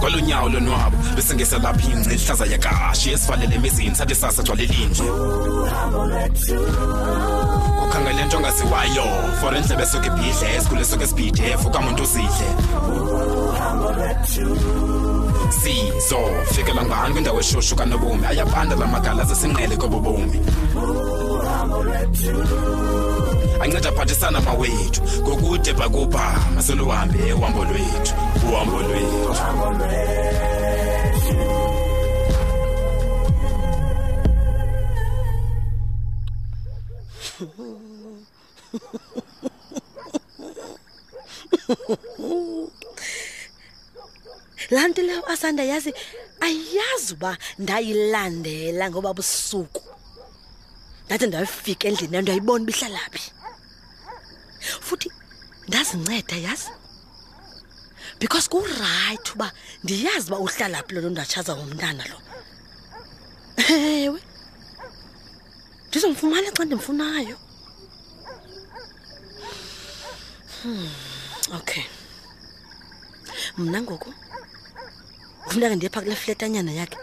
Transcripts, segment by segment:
kwalonyawo lonwabo bese ngeselapha ingci ihlaza yakashi esivalele emizini sathi sasa gcwale linje ukhangele nto ongaziwayo for endlebe esuke ibhidle esikhule esuke esibhide fukamuntu uzidle sizo fikela ngani kwindawo eshushu kanobomi? Ayabanda la magala zesinqele kobobomi. Anceda aphathisana mawethu. Ngokude bhakubha maseluhambe uhambo lwethu. Uhambo lwethu. Laa nto leyo asanda yazi ayazi uba ndayilandela ngoba busuku. Ndathi ndayofika endlini ndayibona uba ihlala phi. Futhi ndazinceda yazi? Because kurayithi uba ndiyazi uba uhlala phi loo ndatshaza ngomntana lo. Ewe. Ndizomfumana xa ndimfunayo. Hmm. okay. Mna ngoku kufuneka ndiye phaa kule fletanyana yakhe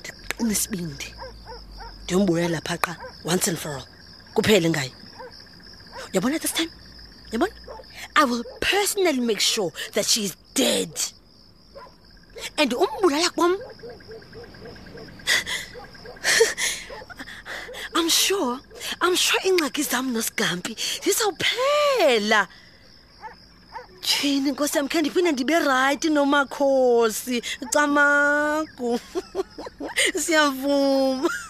ndiqine isibindi ndiyombuyela phaa qha once and for all. Kuphele ngayo uyabona this time? Yabona i will personally make sure that she is dead. And umbulala kwam? I'm sure i'm sure iingxaki zam nosigampi zizawuphela tyhini nkosi yam khe ndiphinde ndibe rayithi nomakhosi. Camagu siyavuma.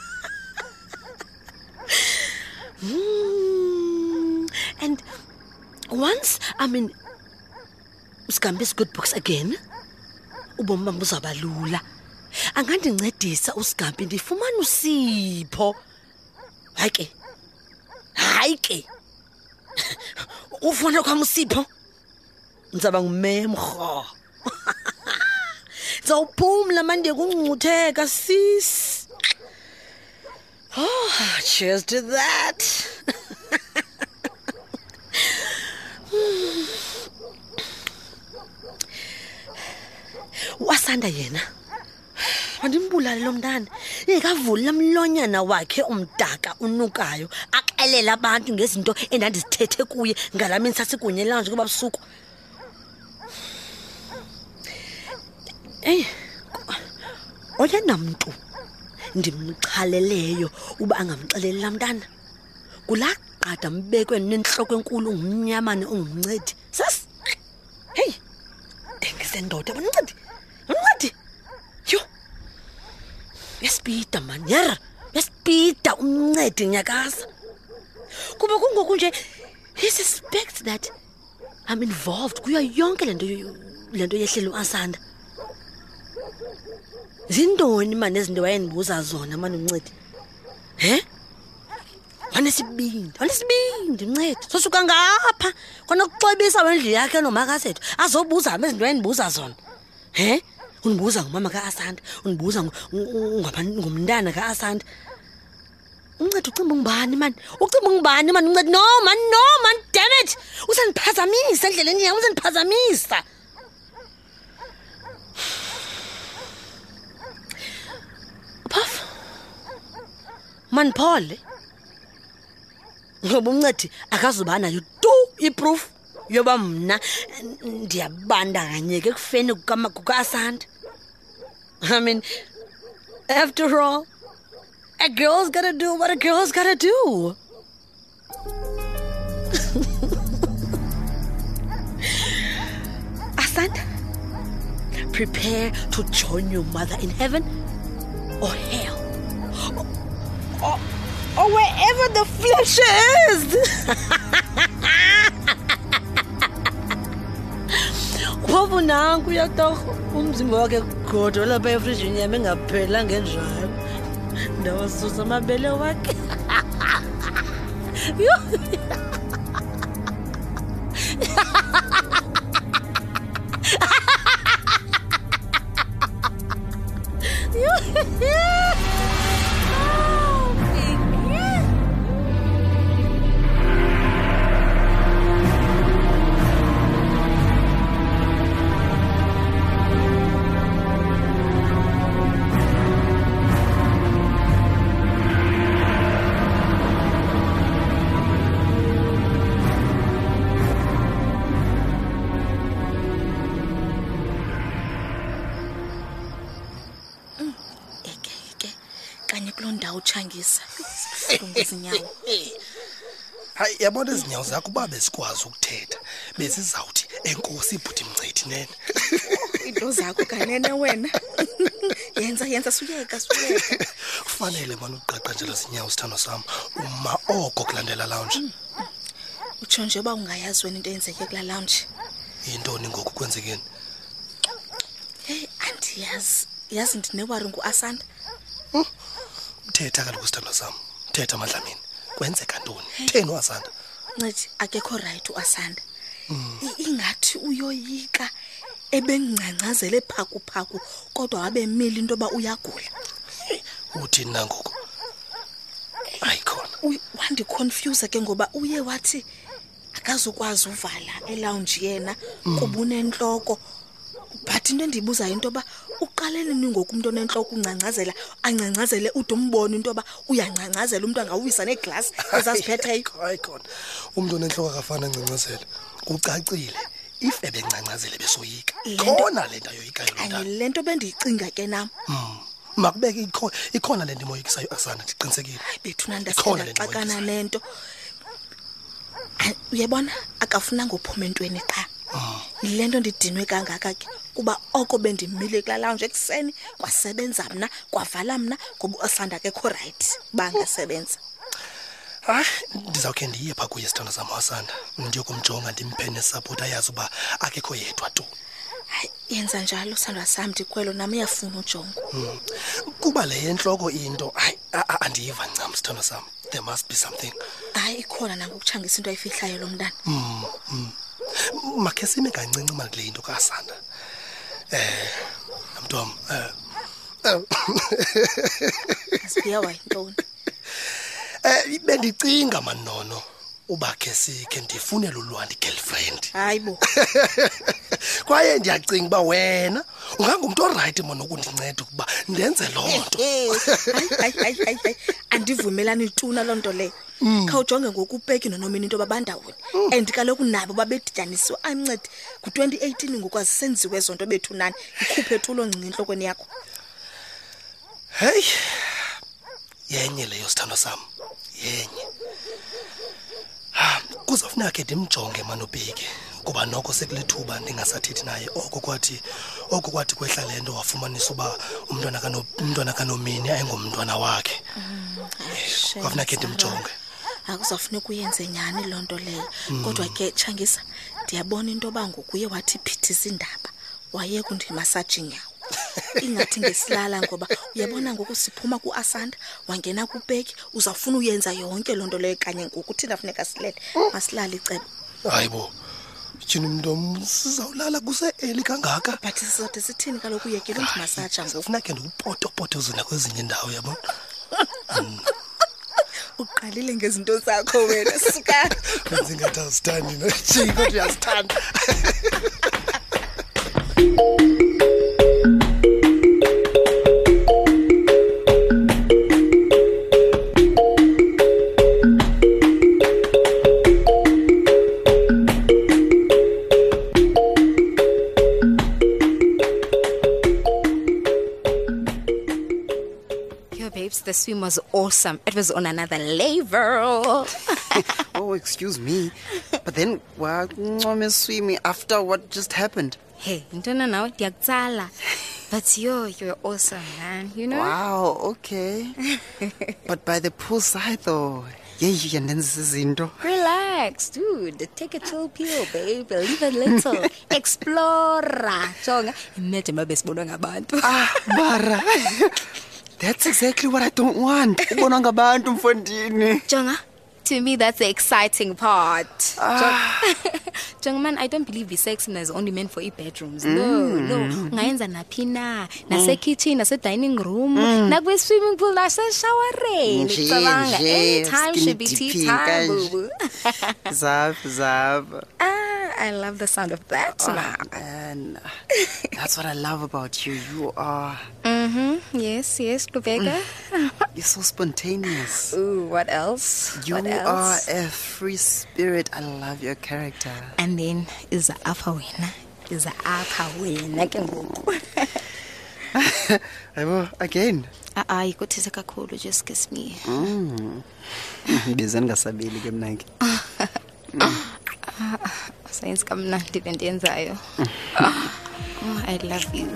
Hmm. And once i'm in usigambi's good books again ubomi bam buzawuba lula. Angandincedisa usigambi ndifumane usipho. Hayi ke hayi ke. Ufuna kwam usipho? Ndizawuba ngumemrho. Ndizawuphumla mande kungcutheka sis. Oh cheers to that wasanda yena? Mandimbulale lo mntana. Ingekavuli la mlonyana wakhe umdaka unukayo axelele abantu ngezinto endandizithethe kuye ngalaa mini sasikunye lanje kuba busuku. Eyi oyena mntu ndimxhaleleyo uba angamxeleli laa mntana. Kulaa qada mbekwe nentloko enkulu ngumnyamane ongumncedi. Sas heyi engisendoda bandincedi bandincedi uyasipida mani yara. Uyasipida umncedi nyakaza kuba kungoku nje he suspects that i'm involved. Kuyo yonke le nto le nto yehlele uasanda. Zintoni mani ezinto wayendibuza zona mani umncedi? He? Wanesibindi wanesibindi mncedi sosuka ngapha kwanokuxebisa wendlu yakhe nomakasethu azobuza am ezinto wayendibuza zona. He undibuza ngumama kaasanda undibuza ngumntana kaasanda unceda ucimba ungubani mani ucimba ungubani mani unceda no mani no mani dammit usandiphazamisa endleleni yam usandiphazamisa phofu! Maniphole ngoba uncedi akazuba nayo tu iproof yoba mna ndiyabandakanyeka ekufeni kukaasanda i mean after all a girl's gotta do what a girl's gotta do. Asanda prepare to join your mother in heaven or hell. Or, or, or wherever the flesh is. Phofu nanku uyatorho umzimba wakhe godo lapha efrijini yam engaphelanga enjalo ndawasusa amabele wakhe Yho. utshangisa ngezinyawo hayi yabona izinyawo zakho uba besikwazi ukuthetha bezizawuthi enkosi ibhuti mncithi nene. Into zakho kanene wena. Yenza yenza suyeka suyeka. Kufanele mani uqaqanjela zinyawo sithando sam. Uma oko kulandela lounge. Utsho nje uba ungayazi wena into eyenzeke kulaa lounge. Yintoni ngoku kwenzekeni? Heyi andiyazi. Yazi ndinewari ngu-asanda? Thetha kaloku sithando sam thetha madlamini. Kwenzeka ntoni? Theni wasanda ncedi akekho rayithi u-asanda. I- ingathi uyoyika ebengcangcazele phakuphaku kodwa wabemile into yoba uyagula. Uthini nangoku ayikhona Uy- wandiconfuse ke ngoba uye wathi akazukwazi uvala elawunji yena kuba unentloko but into endiyibuzayo into yoba uqalele nini ngoku umntu onentloko ungcangcazela angcangcazele ude umbone into yoba uyangcangcazela umntu angawisa neeglasi ezaziphetheyo ayikhona umntu onentloko akafana ncancazela kucacile. If ebencancazele besoyika Le nto- khona le nto ayoyikayo lo kanye mntana le nto bendiyicinga ke nam. Mm. makubeke ikho- ikhona le nto imoyikisayo asana ndiqinisekile hayi bethuna Ikhona le nto ndaxakana moyikisayo. nento Ay, uyabona? Akafunanga uphuma entweni qha. Yile nto ndidinwe kangaka ke kuba oko bendimile kulaa lounge ekuseni kwasebenza mna kwavala mna ngoba osanda ke kho rayithi uba angasebenza hayi ndizawukhe ndiye phaa kuye sithando sam wasanda ndiyokumjonga ndimphe nesapoti ayazi uba akekho yedwa tu. Hayi yenza njalo sandwa sam ndikwelo nam iyafuna ujongo Mm. kuba le yentloko into hayi andiyiva ncam sithanda sam. There must be something. Hayi ikhona nangokutshangisa into ayifihlayo lo mntana. Mm, mm. Makhe sime kancinci mani kule into kasanda. Eh mntwam eh. Eh, asibuyawa yintoni eh bendicinga manono. Uba khe sikhe ndifunele ulwandi girlfriend. Hayi bo. Kwaye ndiyacinga uba wena ungangumntu orayithi mona ukundinceda ukuba ndenze loo nto. Eh, hayi hayi andivumelani tu naloo nto leyo khawujonge ngoku upeki nonomini into babandawoni and kaloku nabo babedityanisiwe ancede ngu-twenty eighteen ngoku azisenziwe ezo nto bethu nani. Ikhuphe tu loo ngcinga entlokweni yakho. Heyi yenye leyo sithando sam. Yenye. Khe ndimjonge manobheki kuba noko sekule thuba ndingasathethi naye. Oko kwathi oko kwathi kwehla le nto wafumanisa uba umntwana kano- umntwana kanomini ayingomntwana wakhe. Khe ndimjonge. Akuzawufuneka uyenze nyhani loo nto leyo. Kodwa ke tshangisa ndiyabona into yoba ngokuye wathi phithisa iindaba wayeka undimasaji nyawo ingathi ngesilala ngoba uyabona ngoku siphuma ku-asanda wangena kupeki uzawufuna uyenza yonke loo nto leyo kanye ngoku. Thina funeka silele masilale icebo. Hayi bo tyhini mntom sizawulala kuse-eli kangaka? But sizode sithini kaloku uyekile undimasaja ngoku? funeka ndiwupotopote uzina kwezinye indawo yabona uqalile ngezinto zakho wena suka. Benze ingathi azithandi noji kodwa uyazithanda the swim was awesome. It was on another level. Oh, excuse me. But then, why swimming after what just happened? hey, ntona now, ndiyakutsala. But yo, you're awesome, man. You know? Wow, okay. but by the poolside, though. Yeah, you can dance izinto. Relax, dude. Take a chill pill, babe. Live a little. Explore. Jonga. Imagine uma besibonwa ngabantu. Ah, bara. That's exactly what I don't want. Ubonwa ngabantu mfondini. Jonga. To me, that's the exciting part. Ah. Jonga, Jonga, man, I don't believe the sex is only meant for e-bedrooms. No, mm. no. Ungayenza naphi na. Nase-kitchen, nase-dining room, mm. mm. nakwi-swimming pool, nase-showereni. Nje, Cabanga, nje, any time should be tea time, boo-boo. Zap, zap. ah, I love the sound of that oh, now. And that's what I love about you. You are, Mm-hmm. Yes, yes, Lubega. Mm. you're so spontaneous. Ooh, what else? You what are else? a free spirit. I love your character. And then is apha wena. Is apha wena ke ngoku. Hayibo, again. Ah, ah, hayi kuthise kakhulu just kiss me mm. Bize ningasabeli ke mna ke. Mm. Sayensi kamnandi le oh, i love you